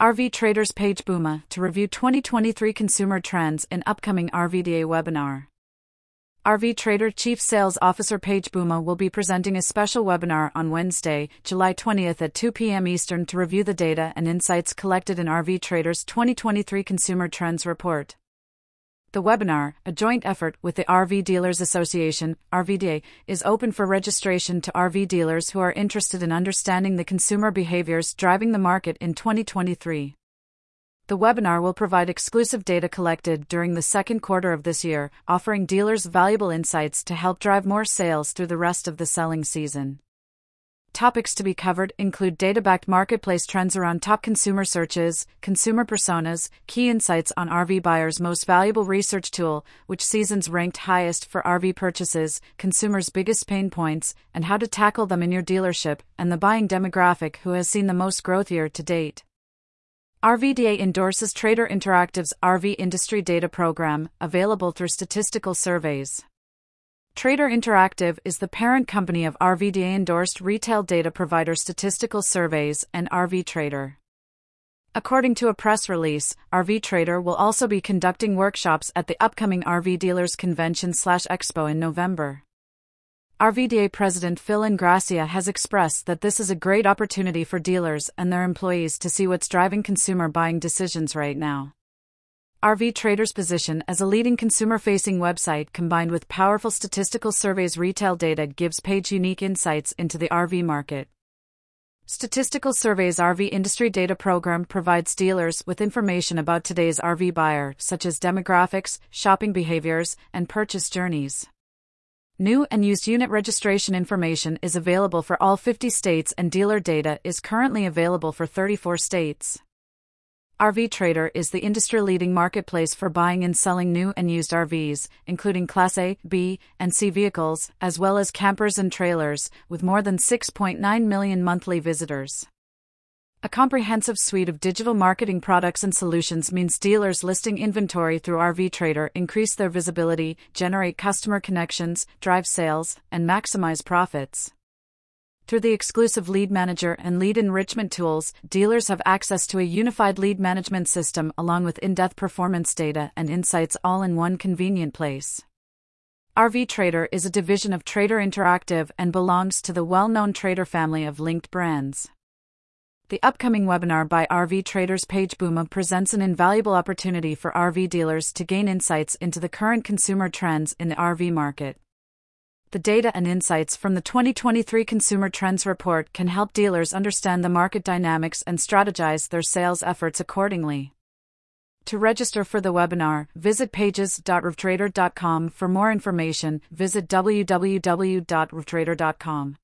RV Traders Paige Bouma to review 2023 consumer trends in upcoming RVDA webinar. RV Trader Chief Sales Officer Paige Bouma will be presenting a special webinar on Wednesday, July 20th at 2 p.m. Eastern to review the data and insights collected in RV Trader's 2023 Consumer Trends Report. The webinar, a joint effort with the RV Dealers Association, RVDA, is open for registration to RV dealers who are interested in understanding the consumer behaviors driving the market in 2023. The webinar will provide exclusive data collected during the second quarter of this year, offering dealers valuable insights to help drive more sales through the rest of the selling season. Topics to be covered include data backed marketplace trends around top consumer searches, consumer personas, key insights on RV buyers' most valuable research tool, which seasons ranked highest for RV purchases, consumers' biggest pain points, and how to tackle them in your dealership, and the buying demographic who has seen the most growth year to date. RVDA endorses Trader Interactive's RV Industry Data Program, available through statistical surveys. Trader Interactive is the parent company of RVDA endorsed retail data provider Statistical Surveys and RV Trader. According to a press release, RV Trader will also be conducting workshops at the upcoming RV Dealers Convention slash Expo in November. RVDA President Phil Ingrassia has expressed that this is a great opportunity for dealers and their employees to see what's driving consumer buying decisions right now. RV Trader's position as a leading consumer facing website combined with powerful statistical surveys retail data gives Paige unique insights into the RV market. Statistical Surveys RV Industry Data Program provides dealers with information about today's RV buyer, such as demographics, shopping behaviors, and purchase journeys. New and used unit registration information is available for all 50 states, and dealer data is currently available for 34 states. RV Trader is the industry leading marketplace for buying and selling new and used RVs, including Class A, B, and C vehicles, as well as campers and trailers, with more than 6.9 million monthly visitors. A comprehensive suite of digital marketing products and solutions means dealers listing inventory through RV Trader increase their visibility, generate customer connections, drive sales, and maximize profits. Through the exclusive Lead Manager and Lead Enrichment tools, dealers have access to a unified lead management system along with in depth performance data and insights all in one convenient place. RV Trader is a division of Trader Interactive and belongs to the well known Trader family of linked brands. The upcoming webinar by RV Traders Paige Bouma presents an invaluable opportunity for RV dealers to gain insights into the current consumer trends in the RV market the data and insights from the 2023 Consumer Trends Report can help dealers understand the market dynamics and strategize their sales efforts accordingly. To register for the webinar, visit pages.rvtrader.com. For more information, visit www.rvtrader.com.